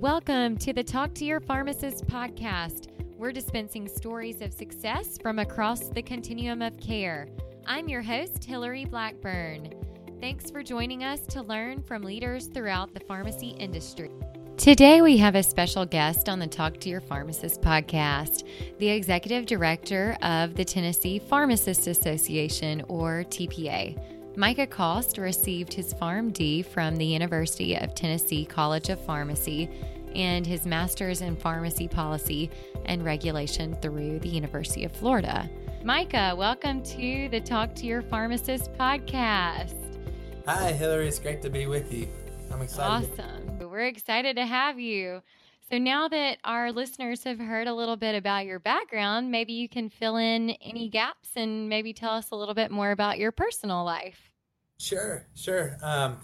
Welcome to the Talk to Your Pharmacist podcast. We're dispensing stories of success from across the continuum of care. I'm your host, Hillary Blackburn. Thanks for joining us to learn from leaders throughout the pharmacy industry. Today, we have a special guest on the Talk to Your Pharmacist podcast, the executive director of the Tennessee Pharmacists Association, or TPA. Micah Cost received his PharmD from the University of Tennessee College of Pharmacy and his master's in pharmacy policy and regulation through the University of Florida. Micah, welcome to the Talk to Your Pharmacist podcast. Hi, Hillary. It's great to be with you. I'm excited. Awesome. We're excited to have you. So, now that our listeners have heard a little bit about your background, maybe you can fill in any gaps and maybe tell us a little bit more about your personal life. Sure, sure. Um,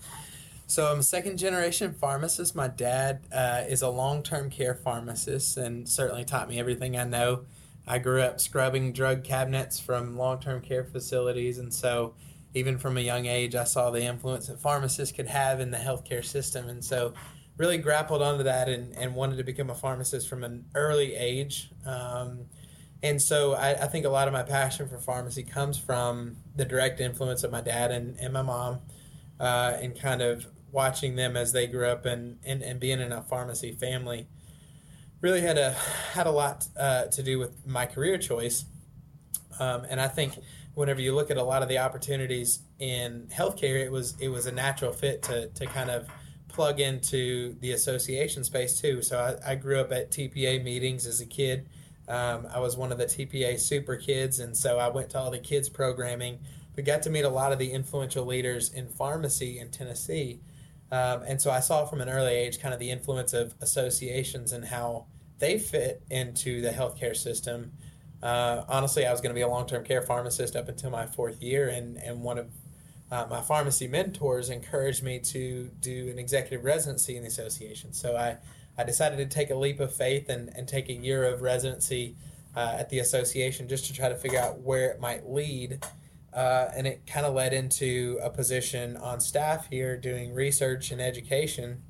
so, I'm a second generation pharmacist. My dad uh, is a long term care pharmacist and certainly taught me everything I know. I grew up scrubbing drug cabinets from long term care facilities, and so even from a young age, I saw the influence that pharmacists could have in the healthcare system. And so, really grappled onto that and, and wanted to become a pharmacist from an early age. Um, and so I, I, think a lot of my passion for pharmacy comes from the direct influence of my dad and, and my mom uh, and kind of watching them as they grew up and, and, and being in a pharmacy family really had a had a lot uh, to do with my career choice um, and I think whenever you look at a lot of the opportunities in healthcare it was it was a natural fit to, to kind of plug into the association space too. So I, I grew up at TPA meetings as a kid. Um, I was one of the TPA super kids, and so I went to all the kids programming. We got to meet a lot of the influential leaders in pharmacy in Tennessee. Um, and so I saw from an early age kind of the influence of associations and how they fit into the healthcare system. Uh, honestly, I was going to be a long term care pharmacist up until my fourth year, and, and one of uh, my pharmacy mentors encouraged me to do an executive residency in the association. So I, I decided to take a leap of faith and, and take a year of residency uh, at the association just to try to figure out where it might lead. Uh, and it kind of led into a position on staff here doing research and education.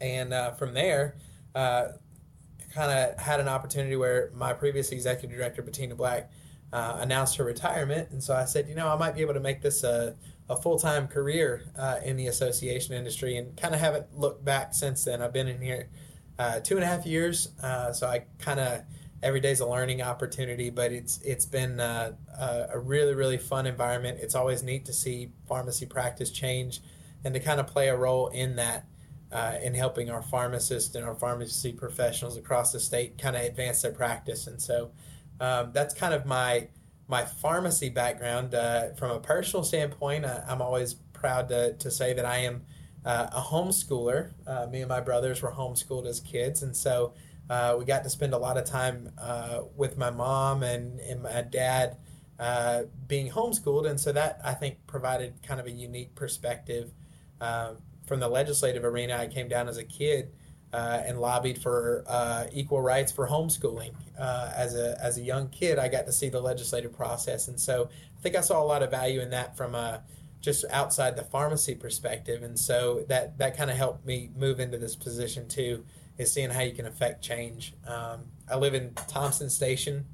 And uh, from there, uh, kind of had an opportunity where my previous executive director, Baeteena Black, uh, announced her retirement. And so I said, you know, I might be able to make this a, a full time career uh, in the association industry and kind of haven't looked back since then. I've been in here uh, two and a half years. Uh, so I kind of, every day's a learning opportunity, but it's it's been uh, a really, really fun environment. It's always neat to see pharmacy practice change and to kind of play a role in that. Uh, in helping our pharmacists and our pharmacy professionals across the state kind of advance their practice. And so um, that's kind of my my pharmacy background. Uh, from a personal standpoint, uh, I'm always proud to, to say that I am uh, a homeschooler. Uh, me and my brothers were homeschooled as kids, and so uh, we got to spend a lot of time uh, with my mom and, and my dad being homeschooled, and so that I think provided kind of a unique perspective from the legislative arena. I came down as a kid uh, and lobbied for uh, equal rights for homeschooling. Uh, as a as a young kid, I got to see the legislative process, and so I think I saw a lot of value in that from a just outside the pharmacy perspective, and so that that kind of helped me move into this position too, is seeing how you can affect change. Um, I live in Thompson Station,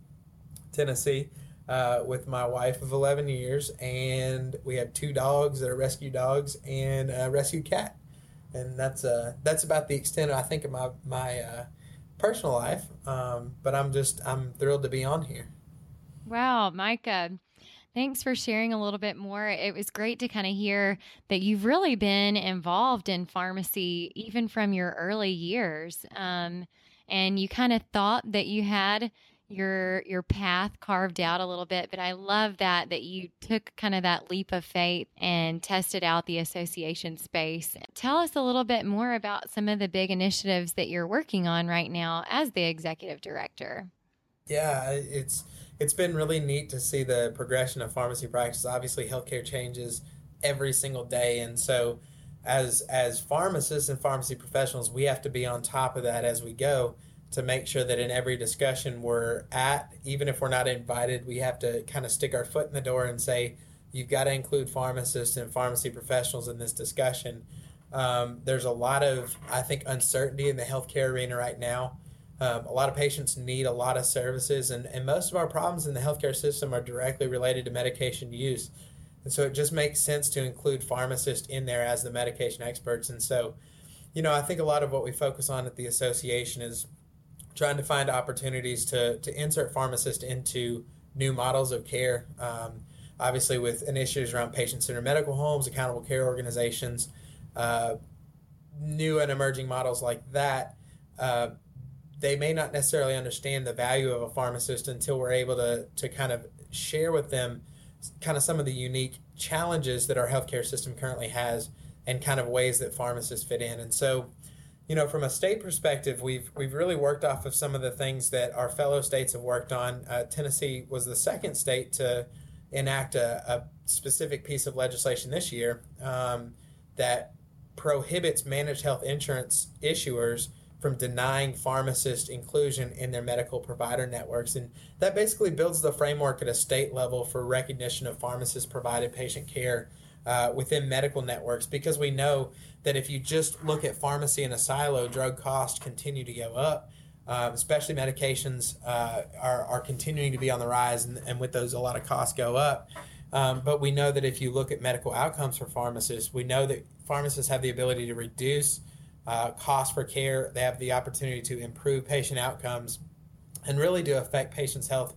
Tennessee. Uh, with my wife of 11 years, and we have two dogs that are rescue dogs and a rescue cat and that's uh that's about the extent I think of my my uh, personal life. Um, but I'm just I'm thrilled to be on here. Wow, Micah. Thanks for sharing a little bit more. It was great to kind of hear that you've really been involved in pharmacy even from your early years. Um, and you kind of thought that you had your your path carved out a little bit but i love that that you took kind of that leap of faith and tested out the association space. Tell us a little bit more about some of the big initiatives that you're working on right now as the executive director. Yeah it's it's been really neat to see the progression of pharmacy practice obviously healthcare changes every single day and so as as pharmacists and pharmacy professionals we have to be on top of that as we go to make sure that in every discussion we're at, even if we're not invited, we have to kind of stick our foot in the door and say, you've got to include pharmacists and pharmacy professionals in this discussion. Um, there's a lot of, I think, uncertainty in the healthcare arena right now. Um, a lot of patients need a lot of services, and, and most of our problems in the healthcare system are directly related to medication use. And so it just makes sense to include pharmacists in there as the medication experts. And so, you know, I think a lot of what we focus on at the association is trying to find opportunities to, to insert pharmacists into new models of care. Um, obviously, with initiatives around patient centered medical homes, accountable care organizations, uh, new and emerging models like that. Uh, they may not necessarily understand the value of a pharmacist until we're able to, to kind of share with them kind of some of the unique challenges that our healthcare system currently has and kind of ways that pharmacists fit in. And so, you know, from a state perspective, we've we've really worked off of some of the things that our fellow states have worked on. Uh, Tennessee was the second state to enact a, a specific piece of legislation this year um, that prohibits managed health insurance issuers from denying pharmacist inclusion in their medical provider networks. And that basically builds the framework at a state level for recognition of pharmacist provided patient care uh, within medical networks because we know that if you just look at pharmacy in a silo, drug costs continue to go up. Um, especially medications uh, are, are continuing to be on the rise, and, and with those, a lot of costs go up. Um, but we know that if you look at medical outcomes for pharmacists, we know that pharmacists have the ability to reduce uh, cost for care. They have the opportunity to improve patient outcomes and really to affect patients' health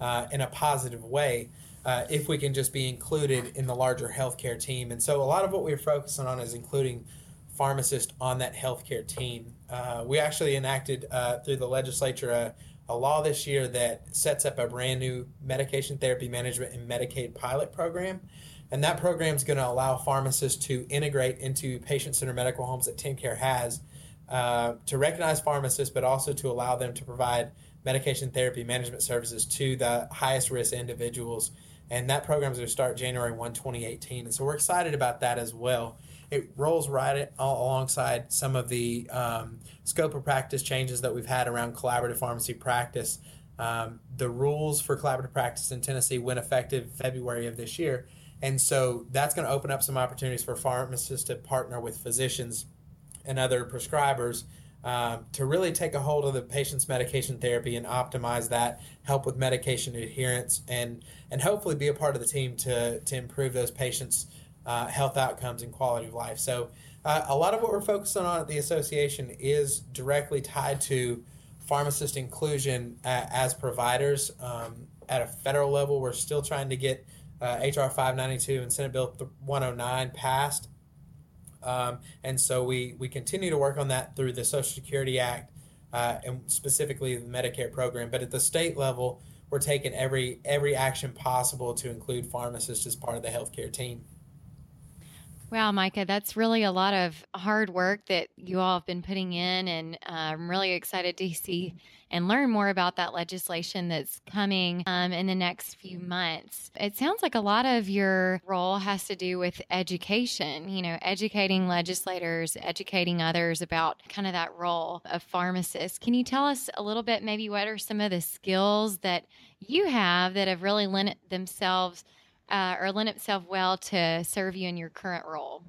uh, in a positive way uh, if we can just be included in the larger healthcare team. And so a lot of what we're focusing on is including pharmacists on that healthcare team. Uh, we actually enacted uh, through the legislature a, a law this year that sets up a brand new medication therapy management and Medicaid pilot program. And that program is going to allow pharmacists to integrate into patient centered medical homes that TennCare has uh, to recognize pharmacists, but also to allow them to provide medication therapy management services to the highest risk individuals. And that program is going to start January 1, 2018. And so we're excited about that as well. It rolls right alongside some of the um, scope of practice changes that we've had around collaborative pharmacy practice. Um, the rules for collaborative practice in Tennessee went effective February of this year. And so that's going to open up some opportunities for pharmacists to partner with physicians and other prescribers um, to really take a hold of the patient's medication therapy and optimize that, help with medication adherence, and and hopefully be a part of the team to to improve those patients' uh, health outcomes and quality of life. So. Uh, a lot of what we're focusing on at the association is directly tied to pharmacist inclusion uh, as providers. Um, at a federal level, we're still trying to get uh, HR 592 and Senate Bill 109 passed. Um, and so we, we continue to work on that through the Social Security Act uh, and specifically the Medicare program. But at the state level, we're taking every every action possible to include pharmacists as part of the healthcare team. Wow, Micah, that's really a lot of hard work that you all have been putting in, and uh, I'm really excited to see and learn more about that legislation that's coming um, in the next few months. It sounds like a lot of your role has to do with education, you know, educating legislators, educating others about kind of that role of pharmacists. Can you tell us a little bit, maybe, what are some of the skills that you have that have really lent themselves? Uh, or lend itself well to serve you in your current role?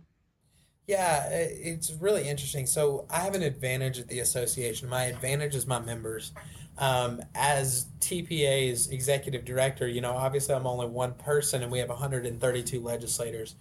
Yeah, it's really interesting. So I have an advantage at the association. My advantage is my members. Um, as TPA's executive director, you know, obviously I'm only one person and we have 132 legislators.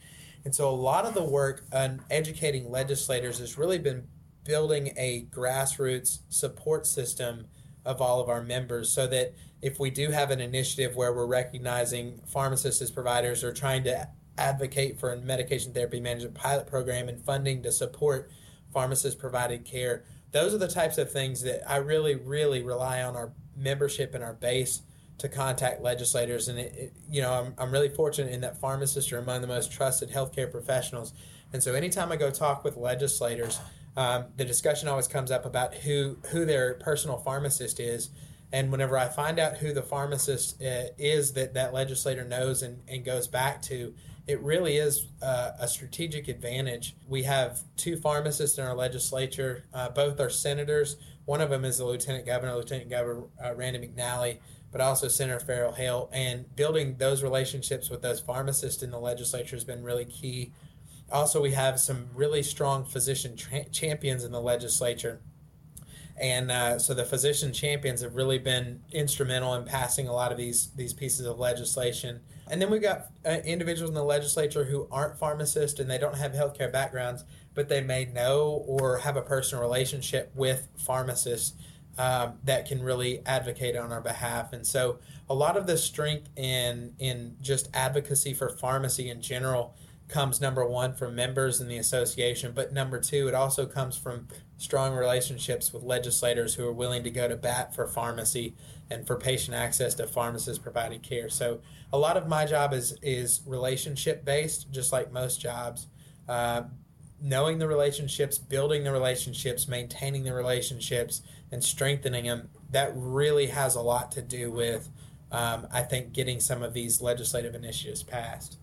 And so a lot of the work on educating legislators has really been building a grassroots support system of all of our members so that if we do have an initiative where we're recognizing pharmacists as providers or trying to advocate for a medication therapy management pilot program and funding to support pharmacist provided care, those are the types of things that I really, really rely on our membership and our base to contact legislators. And, it, it, you know, I'm, I'm really fortunate in that pharmacists are among the most trusted healthcare professionals. And so anytime I go talk with legislators, um, the discussion always comes up about who, who their personal pharmacist is and whenever I find out who the pharmacist uh, is that that legislator knows and, and goes back to, it really is uh, a strategic advantage. We have two pharmacists in our legislature. Uh, both are senators. One of them is the lieutenant governor, Lieutenant Governor uh, Randy McNally, but also Senator Ferrell Haile. And building those relationships with those pharmacists in the legislature has been really key also, we have some really strong physician tra- champions in the legislature. And uh, so the physician champions have really been instrumental in passing a lot of these these pieces of legislation. And then we've got uh, individuals in the legislature who aren't pharmacists and they don't have healthcare backgrounds, but they may know or have a personal relationship with pharmacists um, that can really advocate on our behalf. And so a lot of the strength in in just advocacy for pharmacy in general comes number one from members in the association, but number two, it also comes from strong relationships with legislators who are willing to go to bat for pharmacy and for patient access to pharmacists providing care. So a lot of my job is is relationship based, just like most jobs. Uh, knowing the relationships, building the relationships, maintaining the relationships, and strengthening them. That really has a lot to do with, um, I think, getting some of these legislative initiatives passed.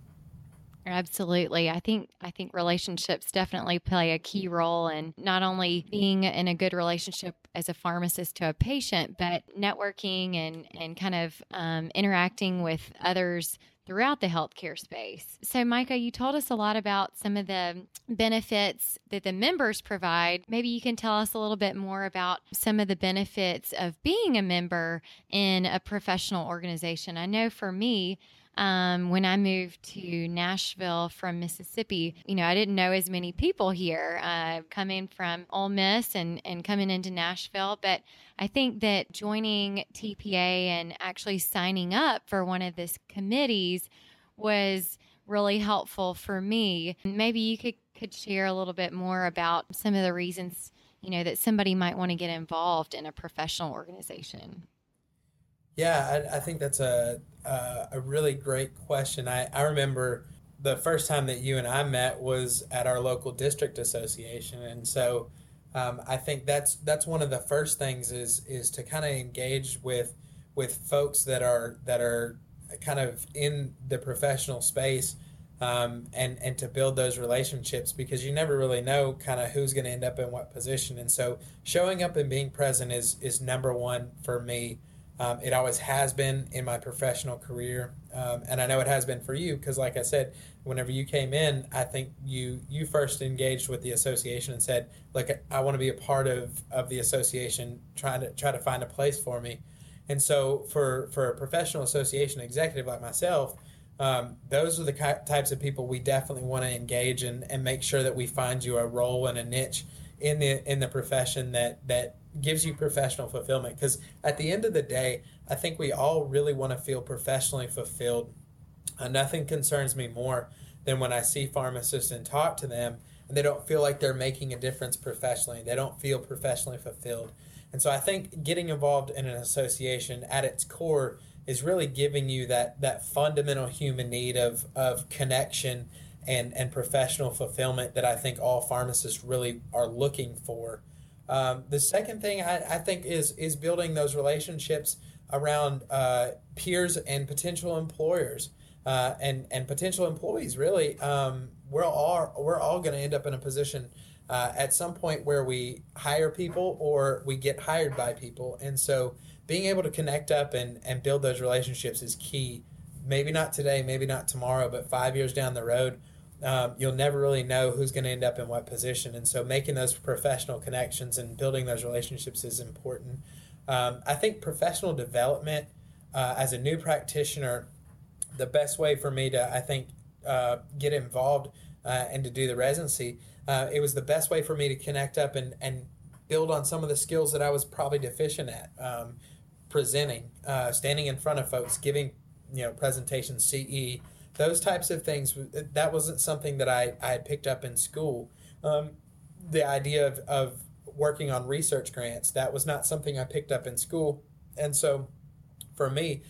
Absolutely. I think I think relationships definitely play a key role in not only being in a good relationship as a pharmacist to a patient, but networking and and kind of um, interacting with others throughout the healthcare space. So, Micah, you told us a lot about some of the benefits that the members provide. Maybe you can tell us a little bit more about some of the benefits of being a member in a professional organization. I know for me, um, when I moved to Nashville from Mississippi, you know, I didn't know as many people here uh, coming from Ole Miss and, and coming into Nashville. But I think that joining TPA and actually signing up for one of these committees was really helpful for me. Maybe you could, could share a little bit more about some of the reasons, you know, that somebody might want to get involved in a professional organization. Yeah, I, I think that's a, a, a really great question. I, I remember the first time that you and I met was at our local district association, and so um, I think that's that's one of the first things is is to kind of engage with with folks that are that are kind of in the professional space um, and and to build those relationships because you never really know kind of who's going to end up in what position. And so showing up and being present is is number one for me um, it always has been in my professional career, um, and I know it has been for you because, like I said, whenever you came in, I think you you first engaged with the association and said, "Look, I want to be a part of of the association, trying to try to find a place for me." And so, for for a professional association executive like myself, um, those are the types of people we definitely want to engage and, and make sure that we find you a role and a niche in the in the profession that that gives you professional fulfillment. Because at the end of the day i think we all really want to feel professionally fulfilled nothing concerns me more than when i see pharmacists and talk to them and they don't feel like they're making a difference professionally. They don't feel professionally fulfilled. And so i think getting involved in an association at its core is really giving you that that fundamental human need of of connection and and professional fulfillment that i think all pharmacists really are looking for um, the second thing I, I, think is is building those relationships around uh, peers and potential employers uh, and and potential employees. Really, um, we're all we're all going to end up in a position uh, at some point where we hire people or we get hired by people, and so being able to connect up and and build those relationships is key. Maybe not today, maybe not tomorrow, but five years down the road um, you'll never really know who's going to end up in what position. And so making those professional connections and building those relationships is important. Um, I think professional development uh, as a new practitioner, the best way for me to, I think, uh, get involved uh, and to do the residency, uh, it was the best way for me to connect up and, and build on some of the skills that I was probably deficient at. Um, presenting, uh, standing in front of folks, giving you know presentations, CE, those types of things that wasn't something that I, I had picked up in school. Um, the idea of, of working on research grants that was not something i picked up in school. And so for me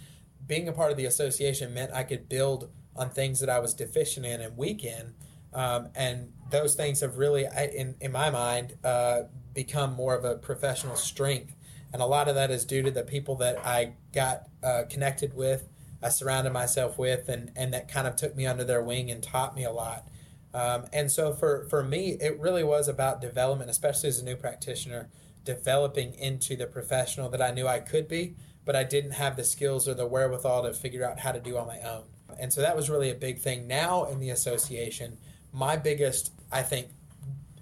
being a part of the association meant i could build on things that i was deficient in and weak in. Um, and those things have really in, in my mind uh, become more of a professional strength. And a lot of that is due to the people that i got uh, connected with I surrounded myself with, and and that kind of took me under their wing and taught me a lot. Um, and so for for me, it really was about development, especially as a new practitioner, developing into the professional that I knew I could be, but I didn't have the skills or the wherewithal to figure out how to do on my own. And so that was really a big thing. Now in the association, my biggest, I think,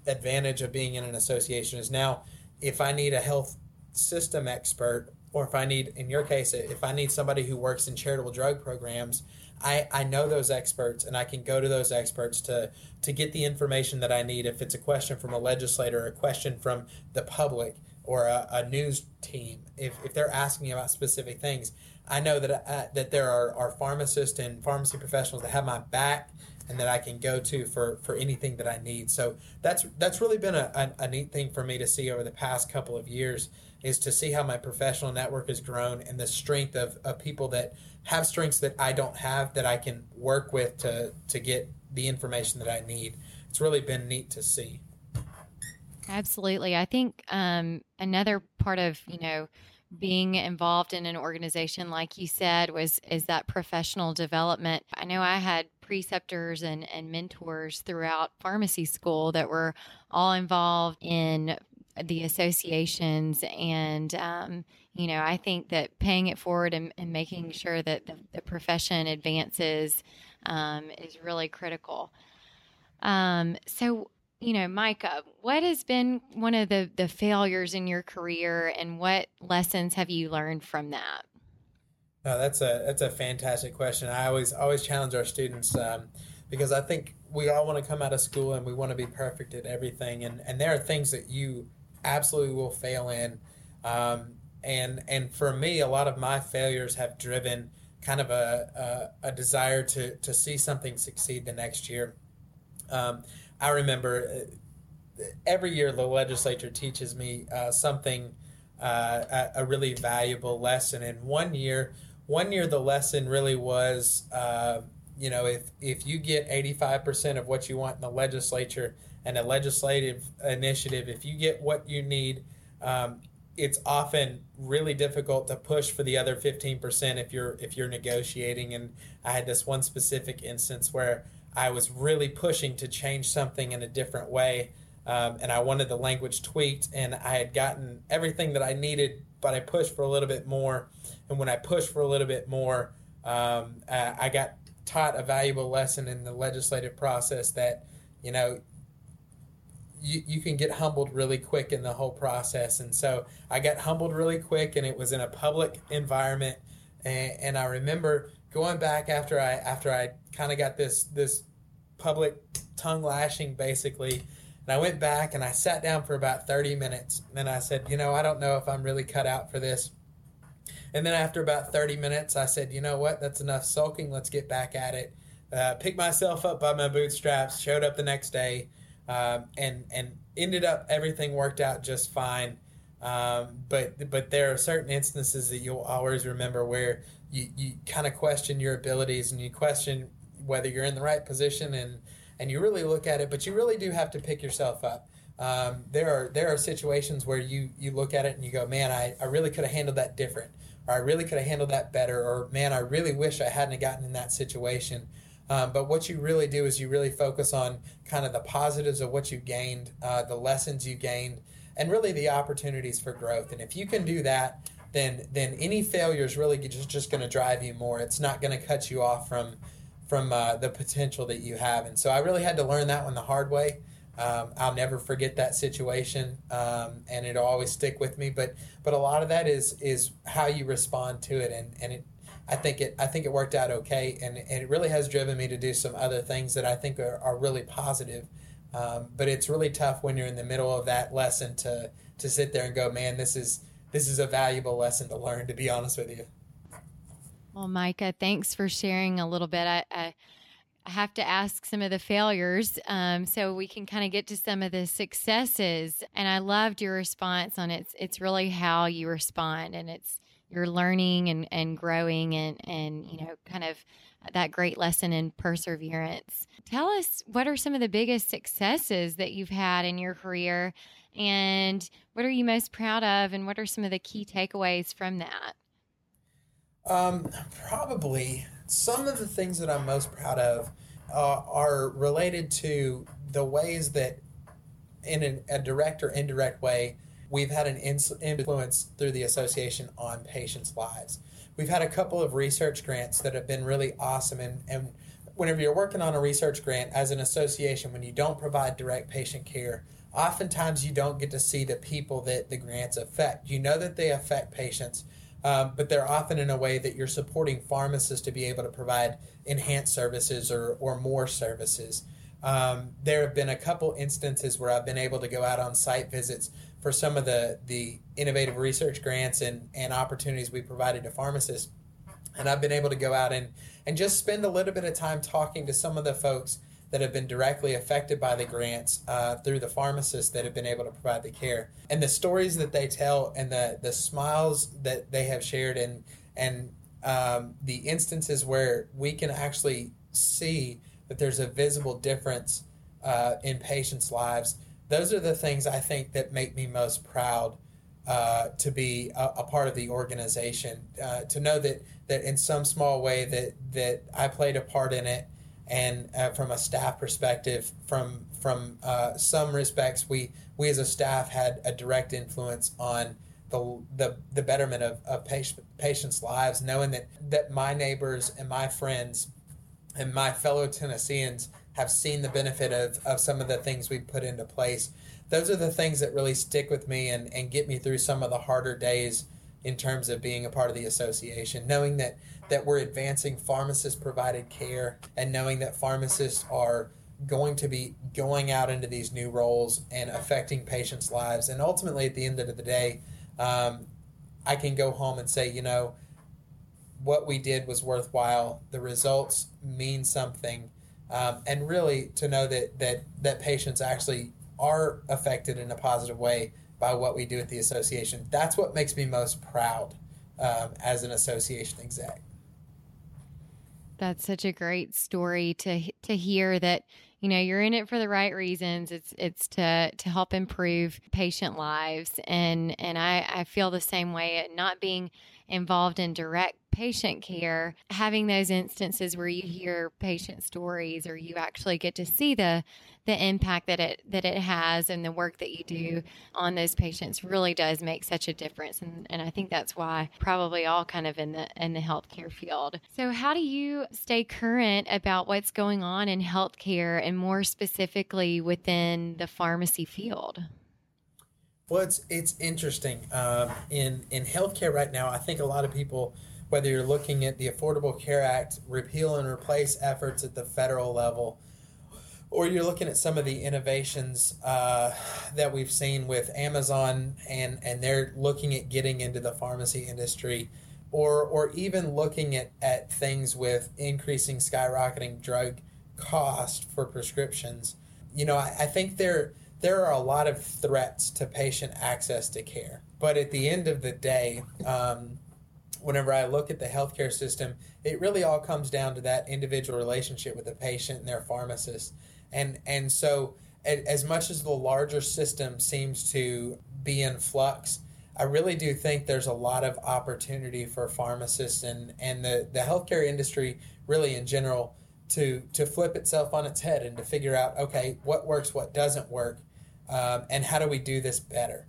advantage of being in an association is now if I need a health system expert or if I need, in your case, if I need somebody who works in charitable drug programs, I, I know those experts and I can go to those experts to, to get the information that I need. If it's a question from a legislator, a question from the public, or a, a news team, if, if they're asking about specific things, I know that uh, that there are, are pharmacists and pharmacy professionals that have my back and that I can go to for, for anything that I need. So that's that's really been a, a, a, neat thing for me to see over the past couple of years is to see how my professional network has grown and the strength of, of people that have strengths that I don't have that I can work with to, to get the information that I need. It's really been neat to see. Absolutely. I think um, another part of, you know, being involved in an organization like you said was is that professional development i know i had preceptors and, and mentors throughout pharmacy school that were all involved in the associations and um, you know i think that paying it forward and, and making sure that the, the profession advances um, is really critical um, so you know, Micah, what has been one of the, the failures in your career and what lessons have you learned from that? No, that's a that's a fantastic question. I always always challenge our students um, because I think we all want to come out of school and we want to be perfect at everything, and and there are things that you absolutely will fail in, um, and and for me, a lot of my failures have driven kind of a a, a desire to to see something succeed the next year. Um, I remember uh, every year the legislature teaches me uh, something, uh, a, really valuable lesson. And one year, one year the lesson really was, uh, you know, if if you get eighty five percent of what you want in the legislature and a legislative initiative, if you get what you need. Um, it's often really difficult to push for the other 15% if you're if you're negotiating and I had this one specific instance where I was really pushing to change something in a different way. Um, and I wanted the language tweaked, and I had gotten everything that I needed, but I pushed for a little bit more. And when I pushed for a little bit more, um, I, I got taught a valuable lesson in the legislative process that, you know, you, you can get humbled really quick in the whole process. And so I got humbled really quick, and it was in a public environment. And, and I remember going back after I after I kind of got this this public tongue lashing basically, and I went back and I sat down for about 30 minutes and I said, you know, I don't know if I'm really cut out for this. And then after about 30 minutes, I said, you know what, that's enough sulking. Let's get back at it. Uh, picked myself up by my bootstraps, showed up the next day, um, and and ended up everything worked out just fine. Um, but but there are certain instances that you'll always remember where you, you kind of question your abilities and you question whether you're in the right position and and you really look at it but you really do have to pick yourself up um, there are there are situations where you you look at it and you go man I, I really could have handled that different or I really could have handled that better or man I really wish I hadn't gotten in that situation um, but what you really do is you really focus on kind of the positives of what you gained uh, the lessons you gained and really the opportunities for growth and if you can do that then then any failure is really just, just going to drive you more. It's not going to cut you off from from uh, the potential that you have. And so I really had to learn that one the hard way. Um, I'll never forget that situation, um, and it'll always stick with me. But but a lot of that is is how you respond to it, and and it. I think it. I think it worked out okay, and, and it really has driven me to do some other things that I think are, are really positive. Um, but it's really tough when you're in the middle of that lesson to to sit there and go, man, this is this is a valuable lesson to learn, to be honest with you. Well, Micah, thanks for sharing a little bit. I, I, have to ask some of the failures um, so we can kind of get to some of the successes. And I loved your response on it. It's really how you respond, and it's you're learning and, and growing, and and you know, kind of that great lesson in perseverance. Tell us what are some of the biggest successes that you've had in your career and what are you most proud of? And what are some of the key takeaways from that? Um, probably some of the things that I'm most proud of uh, are related to the ways that, in an, a direct or indirect way, we've had an influence through the association on patients' lives. We've had a couple of research grants that have been really awesome, and, and whenever you're working on a research grant as an association, when you don't provide direct patient care, oftentimes you don't get to see the people that the grants affect. You know that they affect patients, um, but they're often in a way that you're supporting pharmacists to be able to provide enhanced services or, or more services. Um, there have been a couple instances where I've been able to go out on site visits for some of the, the innovative research grants and, and opportunities we provided to pharmacists. And I've been able to go out and, and just spend a little bit of time talking to some of the folks that have been directly affected by the grants uh, through the pharmacists that have been able to provide the care. And the stories that they tell and the, the smiles that they have shared and, and um, the instances where we can actually see that there's a visible difference uh, in patients' lives. Those are the things I think that make me most proud uh, to be a, a, part of the organization. Uh, to know that that in some small way that that I played a part in it, and uh, from a staff perspective, from from uh, some respects, we we as a staff had a direct influence on the the, the betterment of, of patient, patients' lives, knowing that that my neighbors and my friends and my fellow Tennesseans have seen the benefit of, of some of the things we put into place. Those are the things that really stick with me and, and get me through some of the harder days in terms of being a part of the association, knowing that, that we're advancing pharmacist provided care and knowing that pharmacists are going to be going out into these new roles and affecting patients' lives. And ultimately, at the end of the day, um, I can go home and say, you know, what we did was worthwhile. The results mean something, um, and really to know that that that patients actually are affected in a positive way by what we do at the association. That's what makes me most proud um, as an association exec. That's such a great story to to hear that you know you're in it for the right reasons it's it's to to help improve patient lives and and i i feel the same way not being involved in direct patient care, having those instances where you hear patient stories or you actually get to see the the impact that it that it has and the work that you do on those patients really does make such a difference and, and I think that's why probably all kind of in the in the healthcare field. So how do you stay current about what's going on in healthcare and more specifically within the pharmacy field? Well, it's it's interesting. Um, in in healthcare right now, I think a lot of people whether you're looking at the Affordable Care Act repeal and replace efforts at the federal level, or you're looking at some of the innovations uh, that we've seen with Amazon and, and they're looking at getting into the pharmacy industry, or, or even looking at, at things with increasing skyrocketing drug cost for prescriptions. You know, I, I think there, there are a lot of threats to patient access to care. But at the end of the day, um, whenever I look at the healthcare system, it really all comes down to that individual relationship with the patient and their pharmacist. And and so as much as the larger system seems to be in flux, I really do think there's a lot of opportunity for pharmacists and, and the, the healthcare industry really in general to to flip itself on its head and to figure out okay what works what doesn't work um, and how do we do this better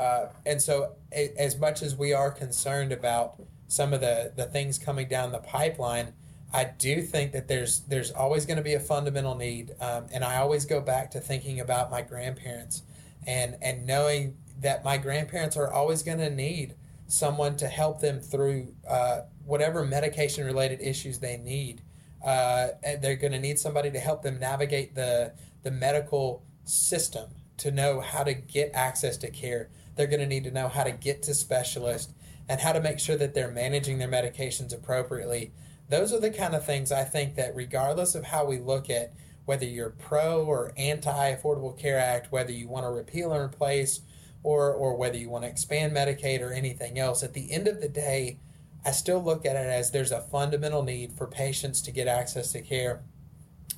uh, and so a, as much as we are concerned about some of the the things coming down the pipeline, I do think that there's there's always going to be a fundamental need, um, and I always go back to thinking about my grandparents, and and knowing that my grandparents are always going to need someone to help them through uh, whatever medication related issues they need. Uh, they're going to need somebody to help them navigate the the medical system to know how to get access to care. They're going to need to know how to get to specialists and how to make sure that they're managing their medications appropriately. Those are the kind of things I think that, regardless of how we look at whether you're pro or anti Affordable Care Act, whether you want to repeal and replace, or, or whether you want to expand Medicaid or anything else, at the end of the day, I still look at it as there's a fundamental need for patients to get access to care.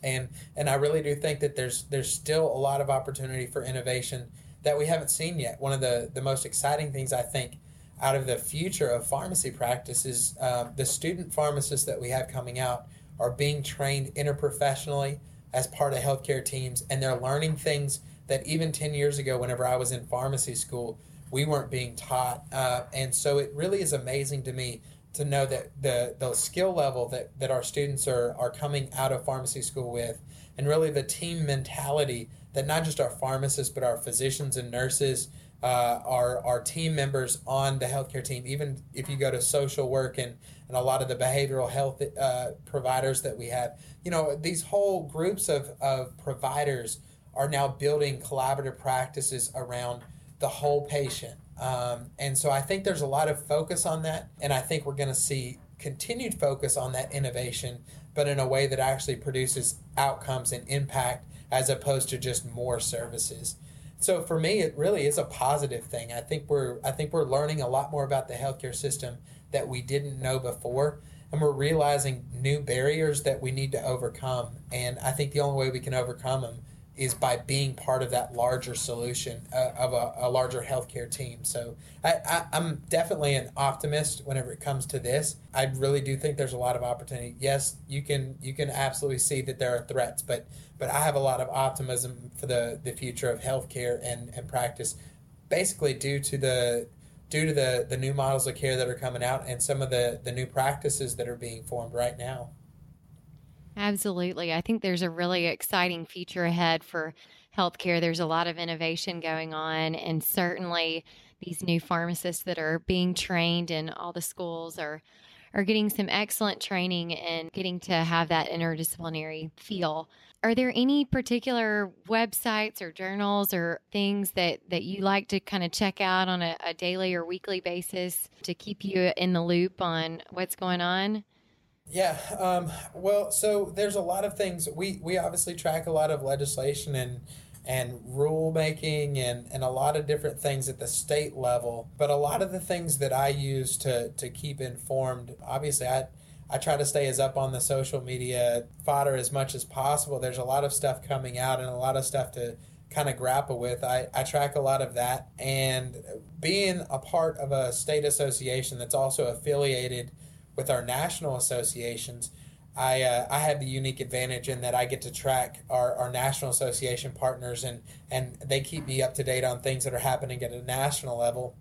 And, and I really do think that there's there's still a lot of opportunity for innovation that we haven't seen yet. One of the, the most exciting things I think out of the future of pharmacy practice is uh, the student pharmacists that we have coming out are being trained interprofessionally as part of healthcare teams, and they're learning things that even 10 years ago, whenever I was in pharmacy school, we weren't being taught. Uh, and so it really is amazing to me to know that the the skill level that, that our students are are coming out of pharmacy school with and really the team mentality that not just our pharmacists but our physicians and nurses uh, our, our team members on the healthcare team. Even if you go to social work and, and a lot of the behavioral health uh, providers that we have you know these whole groups of, of providers are now building collaborative practices around the whole patient um, and so I think there's a lot of focus on that, and I think we're going to see continued focus on that innovation, but in a way that actually produces outcomes and impact as opposed to just more services. So for me, it really is a positive thing. I think we're I think we're learning a lot more about the healthcare system that we didn't know before, and we're realizing new barriers that we need to overcome. And I think the only way we can overcome them is by being part of that larger solution uh, of a, a, larger healthcare team. So I, am definitely an optimist whenever it comes to this. I really do think there's a lot of opportunity. Yes, you can you can absolutely see that there are threats, but but I have a lot of optimism for the, the future of healthcare and, and practice, basically due to the due to the, the new models of care that are coming out and some of the, the new practices that are being formed right now. Absolutely. I think there's a really exciting future ahead for healthcare. There's a lot of innovation going on, and certainly these new pharmacists that are being trained in all the schools are are getting some excellent training and getting to have that interdisciplinary feel. Are there any particular websites or journals or things that, that you like to kind of check out on a, a daily or weekly basis to keep you in the loop on what's going on? Yeah. Um, well, so there's a lot of things. We, we obviously track a lot of legislation and and rulemaking and, and a lot of different things at the state level. But a lot of the things that I use to, to keep informed, obviously, I, I try to stay as up on the social media fodder as much as possible. There's a lot of stuff coming out and a lot of stuff to kind of grapple with. I, I track a lot of that. And being a part of a state association that's also affiliated with our national associations, I uh, I have the unique advantage in that I get to track our, our national association partners and and they keep me up to date on things that are happening at a national level.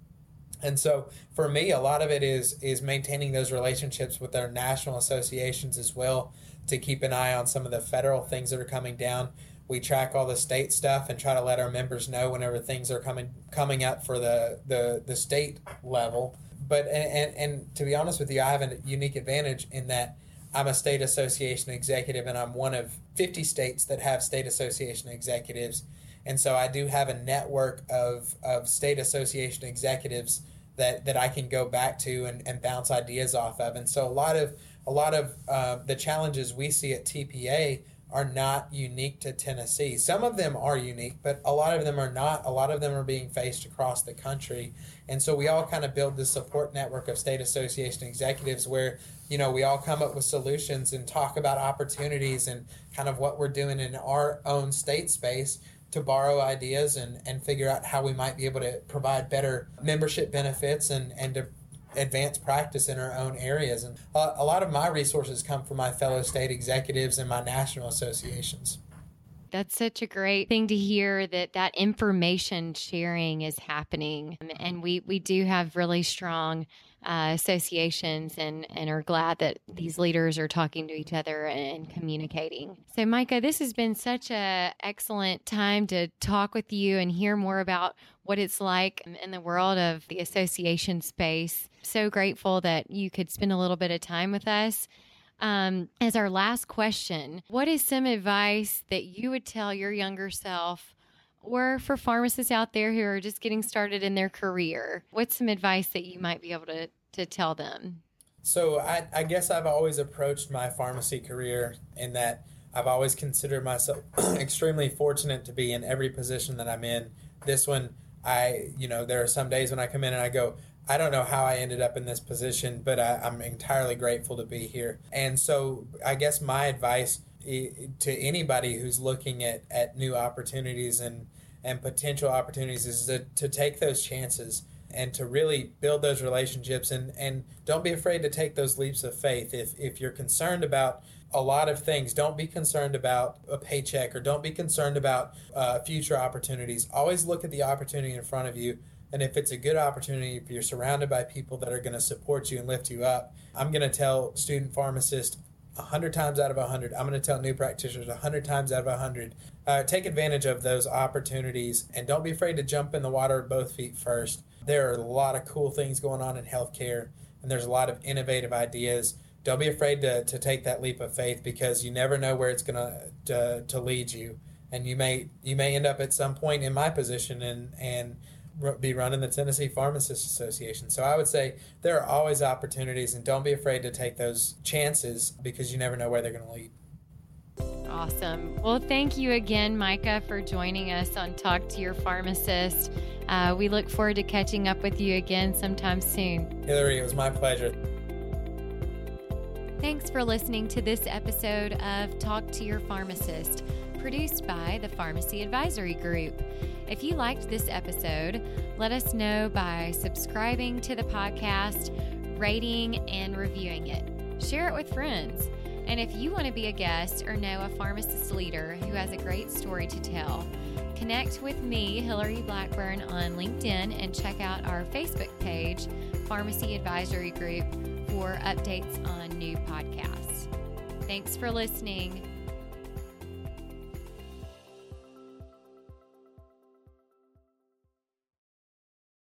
And so for me, a lot of it is is maintaining those relationships with our national associations as well to keep an eye on some of the federal things that are coming down. We track all the state stuff and try to let our members know whenever things are coming coming up for the the, the state level but and, and, and to be honest with you, I have a unique advantage in that I'm a state association executive, and I'm one of 50 states that have state association executives. And so I do have a network of, of state association executives that, that I can go back to and, and bounce ideas off of. And so a lot of a lot of uh, the challenges we see at TPA are not unique to Tennessee. Some of them are unique, but a lot of them are not. A lot of them are being faced across the country. And so we all kind of build this support network of state association executives where, you know, we all come up with solutions and talk about opportunities and kind of what we're doing in our own state space to borrow ideas and, and figure out how we might be able to provide better membership benefits and, and to advanced practice in our own areas. And uh, a lot of my resources come from my fellow state executives and my national associations. That's such a great thing to hear that that information sharing is happening. And we, we do have really strong uh, associations and, and are glad that these leaders are talking to each other and communicating. So, Micah, this has been such a excellent time to talk with you and hear more about what it's like in the world of the association space. So grateful that you could spend a little bit of time with us. Um, as our last question, what is some advice that you would tell your younger self? or for pharmacists out there who are just getting started in their career? What's some advice that you might be able to, to tell them? So, I, I guess I've always approached my pharmacy career in that I've always considered myself extremely fortunate to be in every position that I'm in. This one, I, you know, there are some days when I come in and I go, I don't know how I ended up in this position, but I, I'm entirely grateful to be here. And so, I guess my advice to anybody who's looking at, at new opportunities and, and potential opportunities is to, to take those chances and to really build those relationships and, and don't be afraid to take those leaps of faith if, if you're concerned about a lot of things. Don't be concerned about a paycheck or don't be concerned about uh, future opportunities. Always look at the opportunity in front of you. And if it's a good opportunity, if you're surrounded by people that are going to support you and lift you up, I'm going to tell student pharmacists 100 times out of 100. I'm going to tell new practitioners 100 times out of 100. Uh, take advantage of those opportunities and don't be afraid to jump in the water both feet first. There are a lot of cool things going on in healthcare, and there's a lot of innovative ideas don't be afraid to, to take that leap of faith because you never know where it's going to to lead you and you may you may end up at some point in my position and and be running the Tennessee Pharmacists Association. So I would say there are always opportunities and don't be afraid to take those chances because you never know where they're going to lead. Awesome. Well, thank you again, Micah, for joining us on Talk to Your Pharmacist. Uh, we look forward to catching up with you again sometime soon. Hillary, it was my pleasure. Thanks for listening to this episode of Talk to Your Pharmacist, produced by the Pharmacy Advisory Group. If you liked this episode, let us know by subscribing to the podcast, rating, and reviewing it. Share it with friends. And if you want to be a guest or know a pharmacist leader who has a great story to tell, connect with me, Hillary Blackburn, on LinkedIn and check out our Facebook page, Pharmacy Advisory Group for updates on new podcasts. Thanks for listening.